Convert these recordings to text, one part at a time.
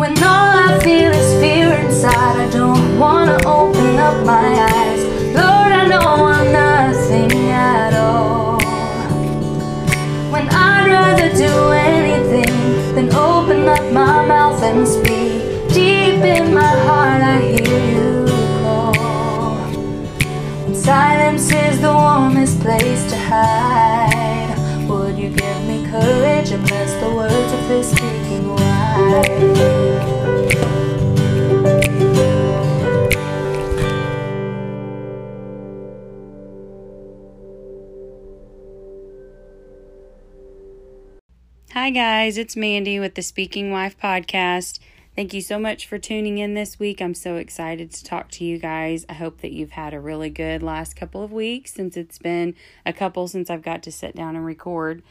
When all I feel is fear inside, I don't wanna open up my eyes. Lord, I know I'm nothing at all. When I'd rather do anything than open up my mouth and speak. Deep in my heart, I hear you call. Silence is the warmest place to hide. Would you give me courage and bless the words of this speaking wife? Hi, guys, it's Mandy with the Speaking Wife podcast. Thank you so much for tuning in this week. I'm so excited to talk to you guys. I hope that you've had a really good last couple of weeks since it's been a couple since I've got to sit down and record.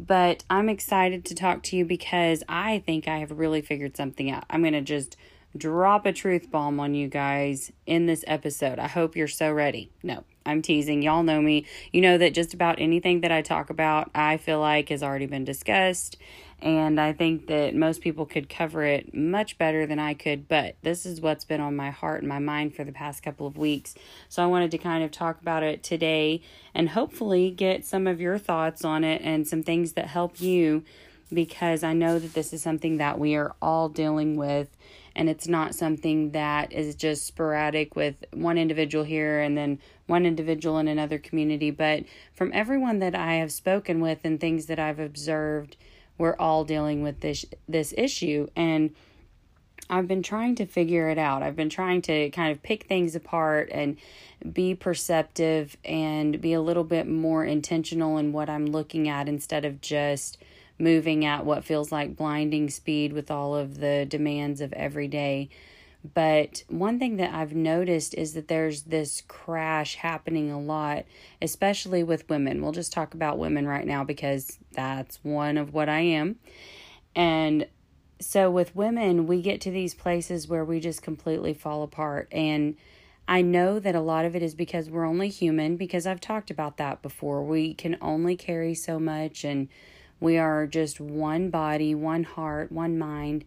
But I'm excited to talk to you because I think I have really figured something out. I'm going to just drop a truth bomb on you guys in this episode. I hope you're so ready. No, I'm teasing. Y'all know me. You know that just about anything that I talk about, I feel like has already been discussed. And I think that most people could cover it much better than I could. But this is what's been on my heart and my mind for the past couple of weeks. So I wanted to kind of talk about it today and hopefully get some of your thoughts on it and some things that help you because I know that this is something that we are all dealing with and it's not something that is just sporadic with one individual here and then one individual in another community but from everyone that I have spoken with and things that I've observed we're all dealing with this this issue and I've been trying to figure it out. I've been trying to kind of pick things apart and be perceptive and be a little bit more intentional in what I'm looking at instead of just moving at what feels like blinding speed with all of the demands of every day. But one thing that I've noticed is that there's this crash happening a lot, especially with women. We'll just talk about women right now because that's one of what I am. And so with women, we get to these places where we just completely fall apart. And I know that a lot of it is because we're only human, because I've talked about that before. We can only carry so much and we are just one body, one heart, one mind,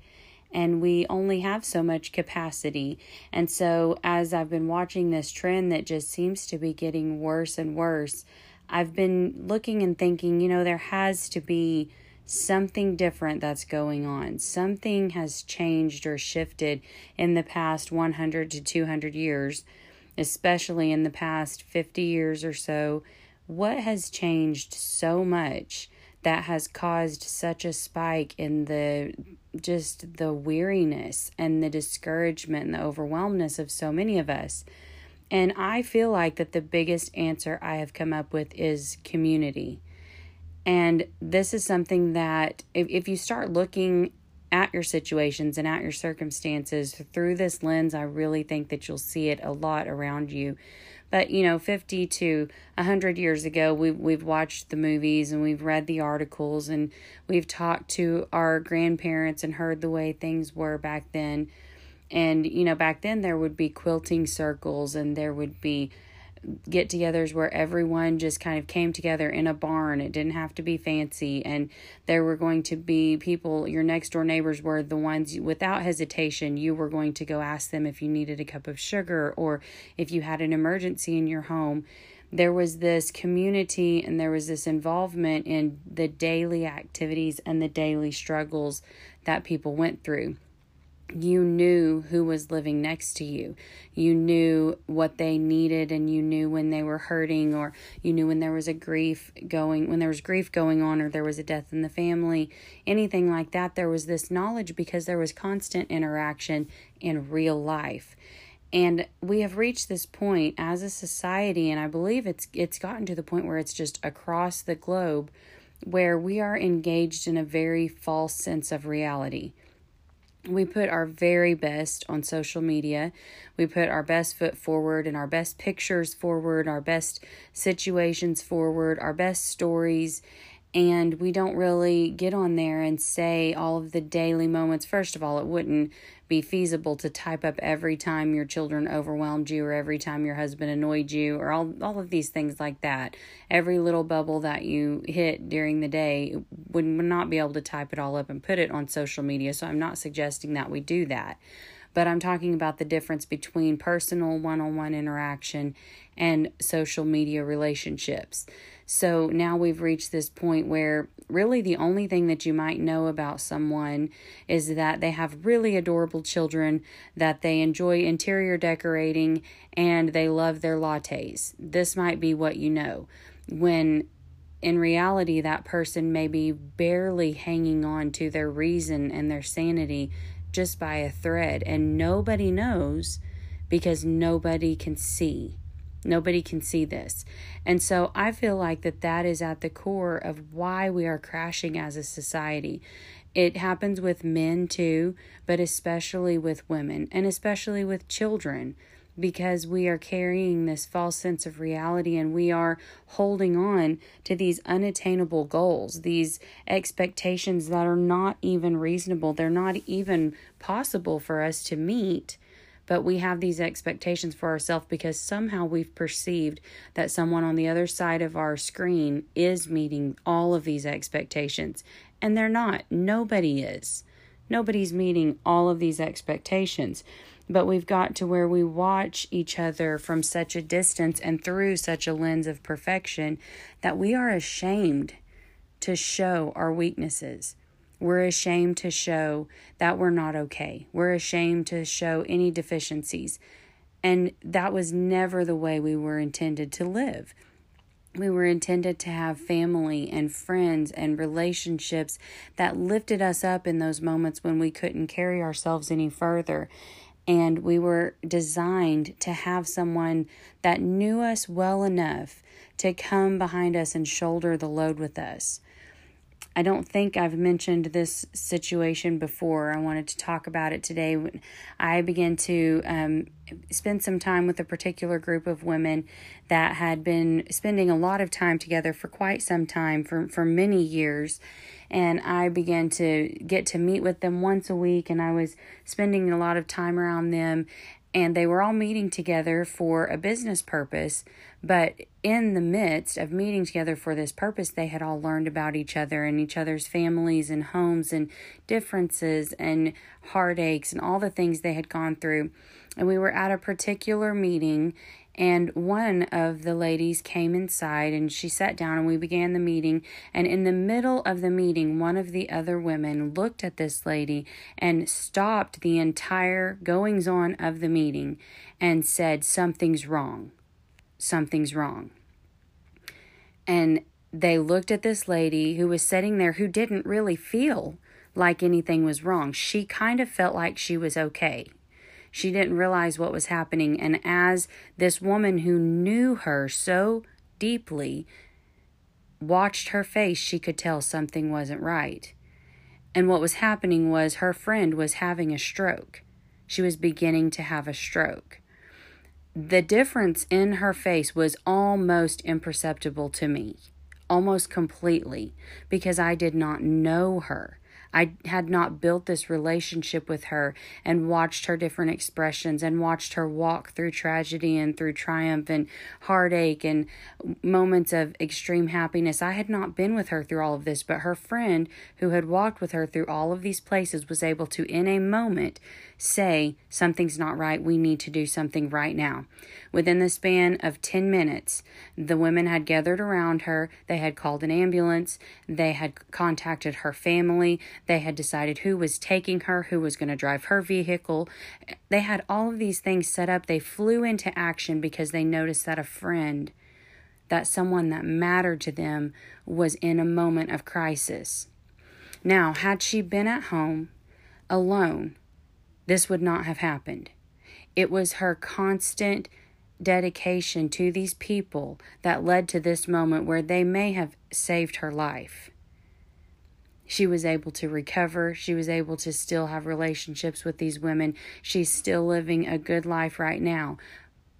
and we only have so much capacity. And so, as I've been watching this trend that just seems to be getting worse and worse, I've been looking and thinking, you know, there has to be something different that's going on. Something has changed or shifted in the past 100 to 200 years, especially in the past 50 years or so. What has changed so much? That has caused such a spike in the just the weariness and the discouragement and the overwhelmness of so many of us. And I feel like that the biggest answer I have come up with is community. And this is something that if, if you start looking at your situations and at your circumstances through this lens, I really think that you'll see it a lot around you. But you know, 50 to 100 years ago, we we've watched the movies and we've read the articles and we've talked to our grandparents and heard the way things were back then. And you know, back then there would be quilting circles and there would be get togethers where everyone just kind of came together in a barn. It didn't have to be fancy. And there were going to be people, your next door neighbors were the ones without hesitation, you were going to go ask them if you needed a cup of sugar or if you had an emergency in your home. There was this community and there was this involvement in the daily activities and the daily struggles that people went through you knew who was living next to you. You knew what they needed and you knew when they were hurting or you knew when there was a grief going when there was grief going on or there was a death in the family. Anything like that there was this knowledge because there was constant interaction in real life. And we have reached this point as a society and I believe it's it's gotten to the point where it's just across the globe where we are engaged in a very false sense of reality we put our very best on social media. We put our best foot forward and our best pictures forward, our best situations forward, our best stories. And we don't really get on there and say all of the daily moments. First of all, it wouldn't be feasible to type up every time your children overwhelmed you or every time your husband annoyed you or all all of these things like that. Every little bubble that you hit during the day would not be able to type it all up and put it on social media. So I'm not suggesting that we do that. But I'm talking about the difference between personal one-on-one interaction and social media relationships. So now we've reached this point where really the only thing that you might know about someone is that they have really adorable children, that they enjoy interior decorating, and they love their lattes. This might be what you know. When in reality, that person may be barely hanging on to their reason and their sanity just by a thread, and nobody knows because nobody can see. Nobody can see this. And so I feel like that that is at the core of why we are crashing as a society. It happens with men too, but especially with women and especially with children because we are carrying this false sense of reality and we are holding on to these unattainable goals, these expectations that are not even reasonable. They're not even possible for us to meet but we have these expectations for ourselves because somehow we've perceived that someone on the other side of our screen is meeting all of these expectations, and they're not. Nobody is. Nobody's meeting all of these expectations. But we've got to where we watch each other from such a distance and through such a lens of perfection that we are ashamed to show our weaknesses. We're ashamed to show that we're not okay. We're ashamed to show any deficiencies. And that was never the way we were intended to live. We were intended to have family and friends and relationships that lifted us up in those moments when we couldn't carry ourselves any further. And we were designed to have someone that knew us well enough to come behind us and shoulder the load with us. I don't think I've mentioned this situation before. I wanted to talk about it today. I began to um, spend some time with a particular group of women that had been spending a lot of time together for quite some time, for, for many years. And I began to get to meet with them once a week, and I was spending a lot of time around them and they were all meeting together for a business purpose. But in the midst of meeting together for this purpose, they had all learned about each other and each other's families and homes and differences and heartaches and all the things they had gone through. And we were at a particular meeting, and one of the ladies came inside and she sat down and we began the meeting. And in the middle of the meeting, one of the other women looked at this lady and stopped the entire goings on of the meeting and said, Something's wrong. Something's wrong. And they looked at this lady who was sitting there who didn't really feel like anything was wrong. She kind of felt like she was okay. She didn't realize what was happening. And as this woman who knew her so deeply watched her face, she could tell something wasn't right. And what was happening was her friend was having a stroke. She was beginning to have a stroke. The difference in her face was almost imperceptible to me, almost completely, because I did not know her. I had not built this relationship with her and watched her different expressions and watched her walk through tragedy and through triumph and heartache and moments of extreme happiness. I had not been with her through all of this, but her friend who had walked with her through all of these places was able to, in a moment, say, Something's not right. We need to do something right now. Within the span of 10 minutes, the women had gathered around her. They had called an ambulance. They had contacted her family. They had decided who was taking her, who was going to drive her vehicle. They had all of these things set up. They flew into action because they noticed that a friend, that someone that mattered to them, was in a moment of crisis. Now, had she been at home alone, this would not have happened. It was her constant dedication to these people that led to this moment where they may have saved her life. She was able to recover. She was able to still have relationships with these women. She's still living a good life right now.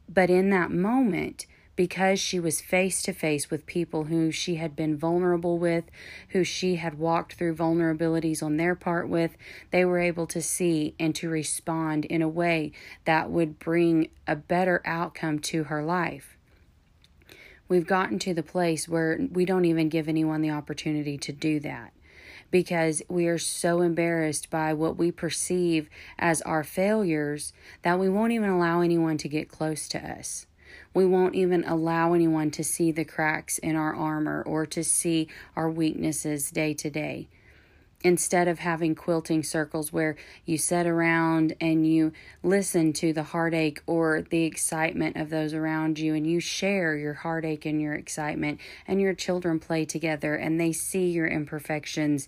But in that moment, because she was face to face with people who she had been vulnerable with, who she had walked through vulnerabilities on their part with, they were able to see and to respond in a way that would bring a better outcome to her life. We've gotten to the place where we don't even give anyone the opportunity to do that because we are so embarrassed by what we perceive as our failures that we won't even allow anyone to get close to us. We won't even allow anyone to see the cracks in our armor or to see our weaknesses day to day instead of having quilting circles where you sit around and you listen to the heartache or the excitement of those around you and you share your heartache and your excitement and your children play together and they see your imperfections.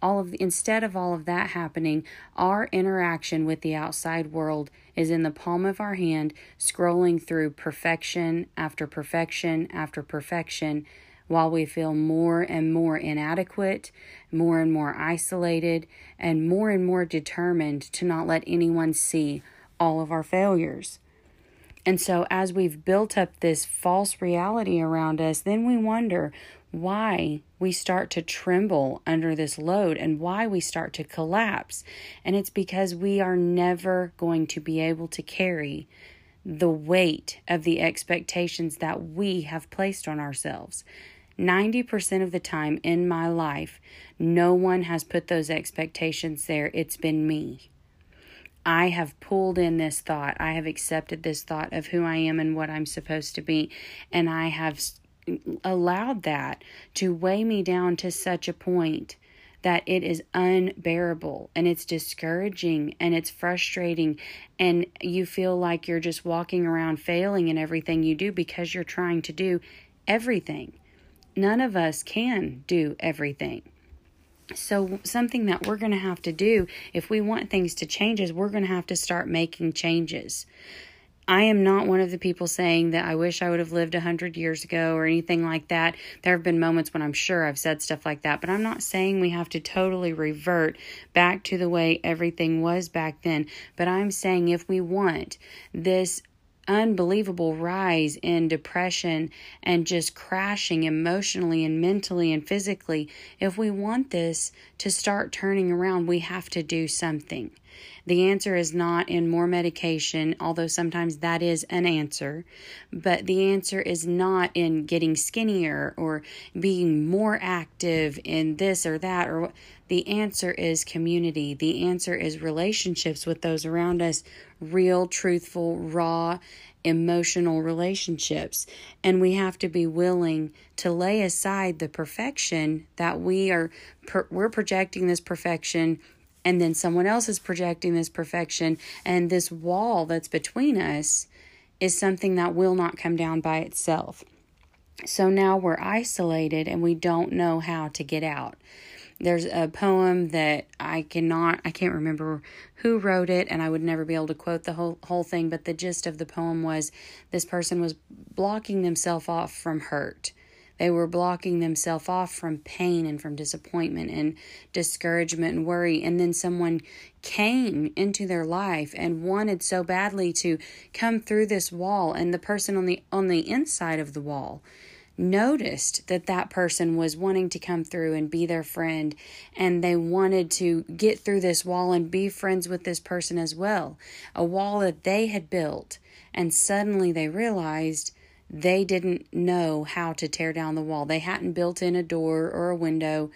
All of instead of all of that happening our interaction with the outside world is in the palm of our hand scrolling through perfection after perfection after perfection while we feel more and more inadequate, more and more isolated, and more and more determined to not let anyone see all of our failures. And so, as we've built up this false reality around us, then we wonder why we start to tremble under this load and why we start to collapse. And it's because we are never going to be able to carry the weight of the expectations that we have placed on ourselves. 90% of the time in my life, no one has put those expectations there. It's been me. I have pulled in this thought. I have accepted this thought of who I am and what I'm supposed to be. And I have allowed that to weigh me down to such a point that it is unbearable and it's discouraging and it's frustrating and you feel like you're just walking around failing in everything you do because you're trying to do everything none of us can do everything. So, something that we're going to have to do if we want things to change is we're going to have to start making changes. I am not one of the people saying that I wish I would have lived a 100 years ago or anything like that. There have been moments when I'm sure I've said stuff like that, but I'm not saying we have to totally revert back to the way everything was back then. But I'm saying if we want this unbelievable rise in depression and just crashing emotionally and mentally and physically. If we want this to start turning around, we have to do something. The answer is not in more medication, although sometimes that is an answer, but the answer is not in getting skinnier or being more active in this or that or the answer is community. The answer is relationships with those around us, real, truthful, raw, emotional relationships. And we have to be willing to lay aside the perfection that we are we're projecting this perfection and then someone else is projecting this perfection and this wall that's between us is something that will not come down by itself. So now we're isolated and we don't know how to get out. There's a poem that I cannot, I can't remember who wrote it, and I would never be able to quote the whole whole thing. But the gist of the poem was this person was blocking themselves off from hurt. They were blocking themselves off from pain and from disappointment and discouragement and worry. And then someone came into their life and wanted so badly to come through this wall, and the person on the on the inside of the wall noticed that that person was wanting to come through and be their friend. And they wanted to get through this wall and be friends with this person as well. A wall that they had built. And suddenly they realized they didn't know how to tear down the wall they hadn't built in a door or a window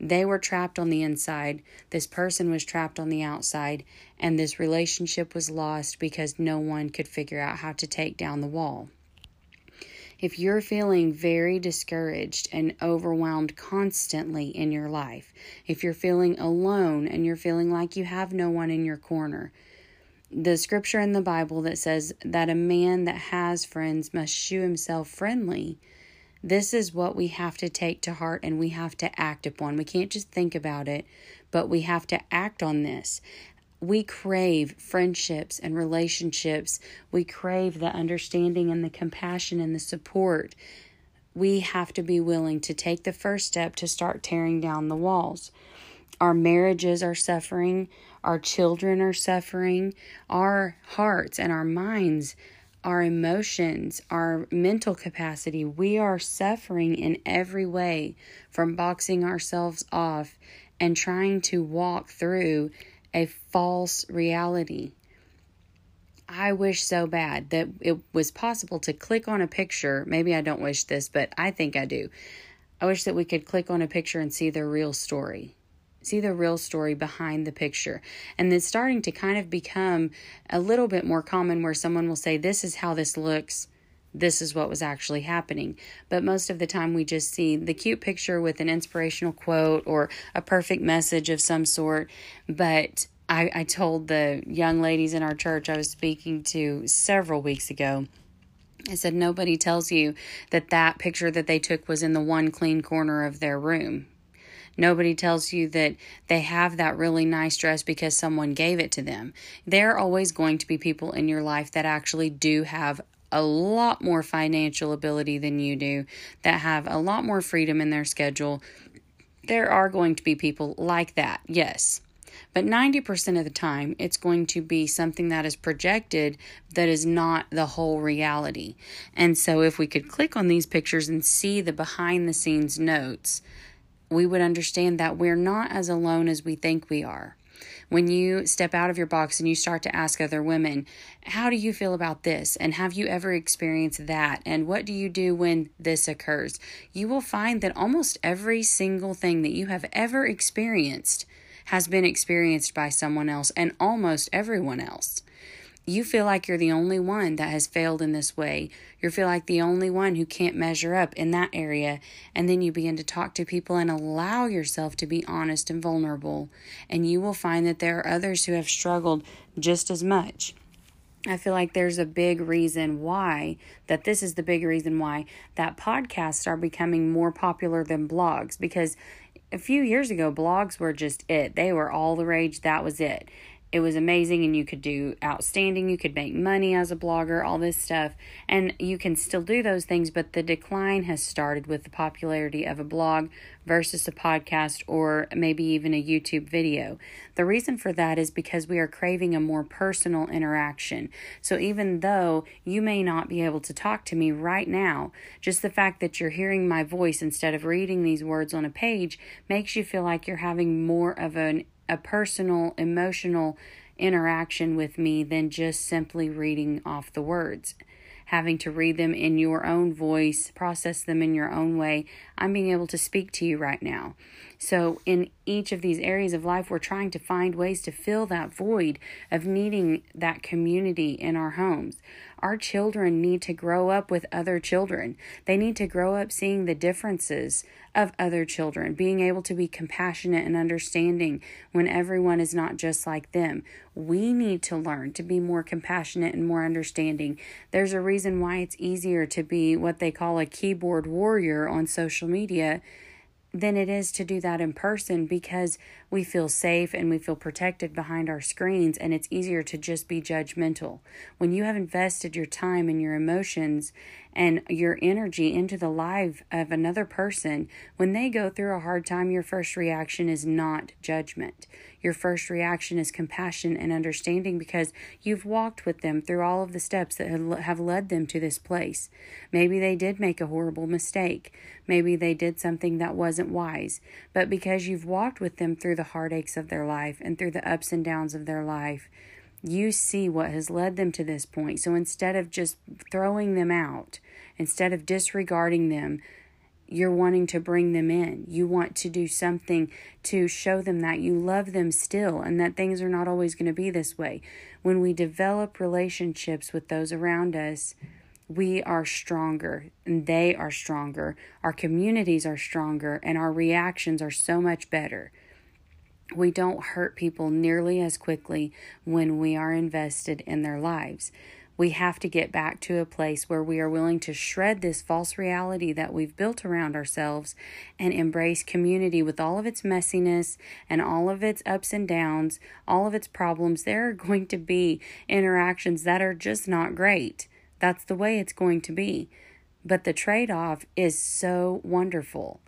they were trapped on the inside. This person was trapped on the outside, and this relationship was lost because no one could figure out how to take down the wall. If you're feeling very discouraged and overwhelmed constantly in your life, if you're feeling alone and you're feeling like you have no one in your corner, the scripture in the Bible that says that a man that has friends must shew himself friendly. This is what we have to take to heart and we have to act upon. We can't just think about it, but we have to act on this we crave friendships and relationships. We crave the understanding and the compassion and the support. We have to be willing to take the first step to start tearing down the walls. Our marriages are suffering, our children are suffering, our hearts and our minds our emotions, our mental capacity. We are suffering in every way from boxing ourselves off and trying to walk through a false reality. I wish so bad that it was possible to click on a picture. Maybe I don't wish this, but I think I do. I wish that we could click on a picture and see the real story. See the real story behind the picture. And it's starting to kind of become a little bit more common where someone will say, This is how this looks. This is what was actually happening. But most of the time, we just see the cute picture with an inspirational quote or a perfect message of some sort. But I, I told the young ladies in our church I was speaking to several weeks ago. I said, Nobody tells you that that picture that they took was in the one clean corner of their room. Nobody tells you that they have that really nice dress because someone gave it to them. There are always going to be people in your life that actually do have a lot more financial ability than you do, that have a lot more freedom in their schedule. There are going to be people like that, yes. But 90% of the time, it's going to be something that is projected that is not the whole reality. And so, if we could click on these pictures and see the behind the scenes notes, we would understand that we're not as alone as we think we are. When you step out of your box and you start to ask other women, How do you feel about this? And have you ever experienced that? And what do you do when this occurs? You will find that almost every single thing that you have ever experienced has been experienced by someone else and almost everyone else. You feel like you're the only one that has failed in this way. You feel like the only one who can't measure up in that area. And then you begin to talk to people and allow yourself to be honest and vulnerable. And you will find that there are others who have struggled just as much. I feel like there's a big reason why, that this is the big reason why, that podcasts are becoming more popular than blogs because a few years ago, blogs were just it. They were all the rage. That was it it was amazing and you could do outstanding. You could make money as a blogger all this stuff. And you can still do those things but the decline has started with the popularity of a blog versus a podcast or maybe even a YouTube video. The reason for that is because we are craving a more personal interaction. So even though you may not be able to talk to me right now just the fact that you're hearing my voice instead of reading these words on a page makes you feel like you're having more of an a personal, emotional interaction with me than just simply reading off the words. Having to read them in your own voice, process them in your own way. I'm being able to speak to you right now. So, in each of these areas of life, we're trying to find ways to fill that void of needing that community in our homes. Our children need to grow up with other children. They need to grow up seeing the differences of other children, being able to be compassionate and understanding when everyone is not just like them. We need to learn to be more compassionate and more understanding. There's a reason why it's easier to be what they call a keyboard warrior on social media than it is to do that in person because we feel safe and we feel protected behind our screens and it's easier to just be judgmental. When you have invested your time and your emotions and your energy into the life of another person, when they go through a hard time, your first reaction is not judgment. Your first reaction is compassion and understanding because you've walked with them through all of the steps that have led them to this place. Maybe they did make a horrible mistake. Maybe they did something that wasn't wise. But because you've walked with them through the heartaches of their life and through the ups and downs of their life, you see what has led them to this point. So instead of just throwing them out, instead of disregarding them, you're wanting to bring them in. You want to do something to show them that you love them still and that things are not always going to be this way. When we develop relationships with those around us, we are stronger and they are stronger. Our communities are stronger and our reactions are so much better we don't hurt people nearly as quickly when we are invested in their lives. We have to get back to a place where we are willing to shred this false reality that we've built around ourselves and embrace community with all of its messiness and all of its ups and downs, all of its problems. There are going to be interactions that are just not great. That's the way it's going to be. But the trade off is so wonderful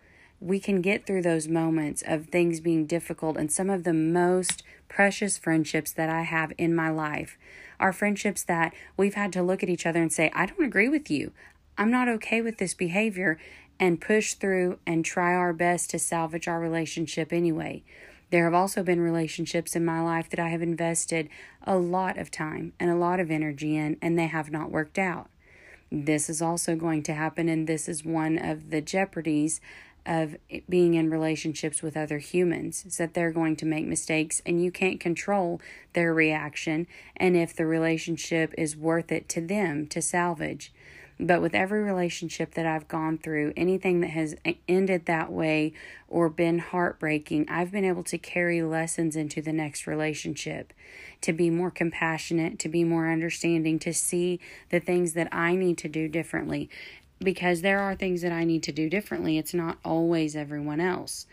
we can get through those moments of things being difficult. And some of the most precious friendships that I have in my life are friendships that we've had to look at each other and say, I don't agree with you. I'm not okay with this behavior, and push through and try our best to salvage our relationship anyway. There have also been relationships in my life that I have invested a lot of time and a lot of energy in, and they have not worked out. This is also going to happen, and this is one of the jeopardies of being in relationships with other humans is that they're going to make mistakes and you can't control their reaction and if the relationship is worth it to them to salvage. But with every relationship that I've gone through, anything that has ended that way or been heartbreaking, I've been able to carry lessons into the next relationship, to be more compassionate, to be more understanding, to see the things that I need to do differently. Because there are things that I need to do differently. It's not always everyone else.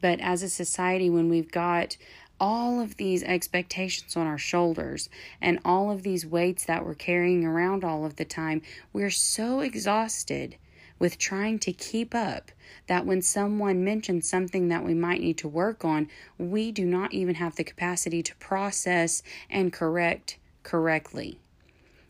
But as a society, when we've got all of these expectations on our shoulders and all of these weights that we're carrying around all of the time, we're so exhausted with trying to keep up that when someone mentions something that we might need to work on, we do not even have the capacity to process and correct correctly.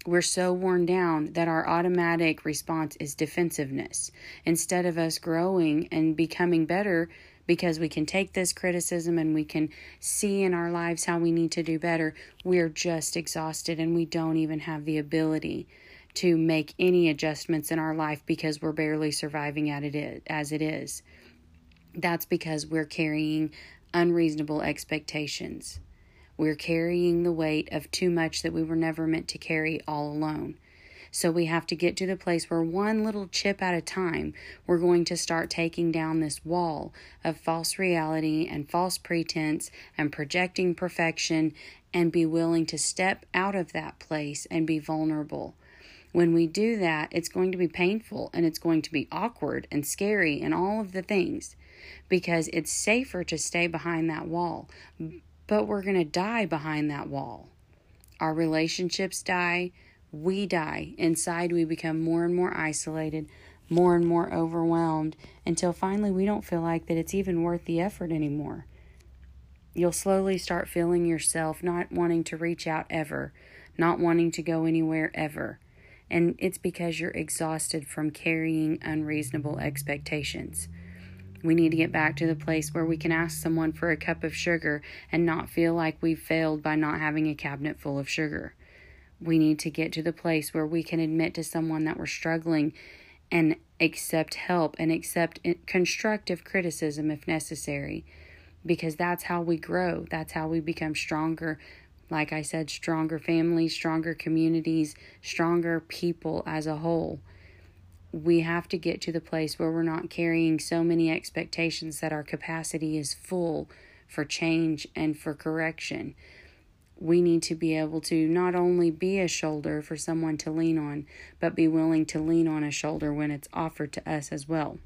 We're so worn down that our automatic response is defensiveness. Instead of us growing and becoming better, because we can take this criticism and we can see in our lives how we need to do better, we're just exhausted and we don't even have the ability to make any adjustments in our life because we're barely surviving at it as it is. That's because we're carrying unreasonable expectations. We're carrying the weight of too much that we were never meant to carry all alone. So we have to get to the place where one little chip at a time, we're going to start taking down this wall of false reality and false pretense and projecting perfection and be willing to step out of that place and be vulnerable. When we do that, it's going to be painful and it's going to be awkward and scary and all of the things because it's safer to stay behind that wall. But we're going to die behind that wall. Our relationships die, we die. Inside, we become more and more isolated, more and more overwhelmed, until finally we don't feel like that it's even worth the effort anymore. You'll slowly start feeling yourself not wanting to reach out ever, not wanting to go anywhere ever. And it's because you're exhausted from carrying unreasonable expectations. We need to get back to the place where we can ask someone for a cup of sugar and not feel like we've failed by not having a cabinet full of sugar. We need to get to the place where we can admit to someone that we're struggling and accept help and accept constructive criticism if necessary because that's how we grow. That's how we become stronger. Like I said, stronger families, stronger communities, stronger people as a whole. We have to get to the place where we're not carrying so many expectations that our capacity is full for change and for correction we need to be able to not only be a shoulder for someone to lean on, but be willing to lean on a shoulder when it's offered to us as well.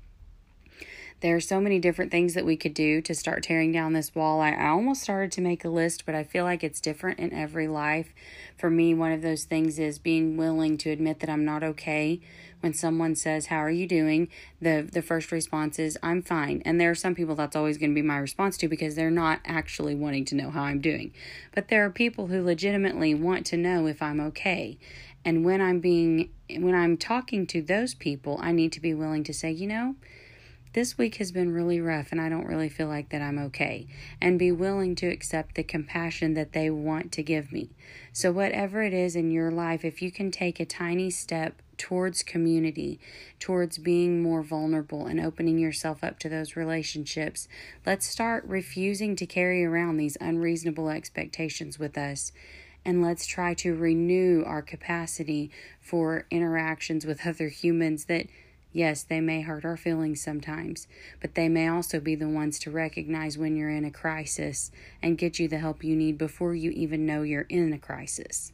There are so many different things that we could do to start tearing down this wall. I, I almost started to make a list, but I feel like it's different in every life. For me, one of those things is being willing to admit that I'm not okay. When someone says, How are you doing? the the first response is, I'm fine. And there are some people that's always going to be my response to because they're not actually wanting to know how I'm doing. But there are people who legitimately want to know if I'm okay. And when I'm being when I'm talking to those people, I need to be willing to say, you know, this week has been really rough and I don't really feel like that I'm okay, and be willing to accept the compassion that they want to give me. So, whatever it is in your life, if you can take a tiny step towards community, towards being more vulnerable and opening yourself up to those relationships, let's start refusing to carry around these unreasonable expectations with us and let's try to renew our capacity for interactions with other humans that Yes, they may hurt our feelings sometimes, but they may also be the ones to recognize when you're in a crisis and get you the help you need before you even know you're in a crisis.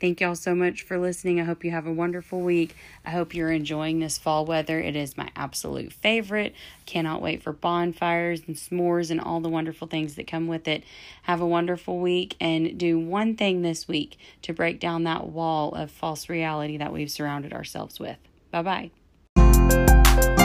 Thank y'all so much for listening. I hope you have a wonderful week. I hope you're enjoying this fall weather. It is my absolute favorite. Cannot wait for bonfires and s'mores and all the wonderful things that come with it. Have a wonderful week and do one thing this week to break down that wall of false reality that we've surrounded ourselves with. Bye bye.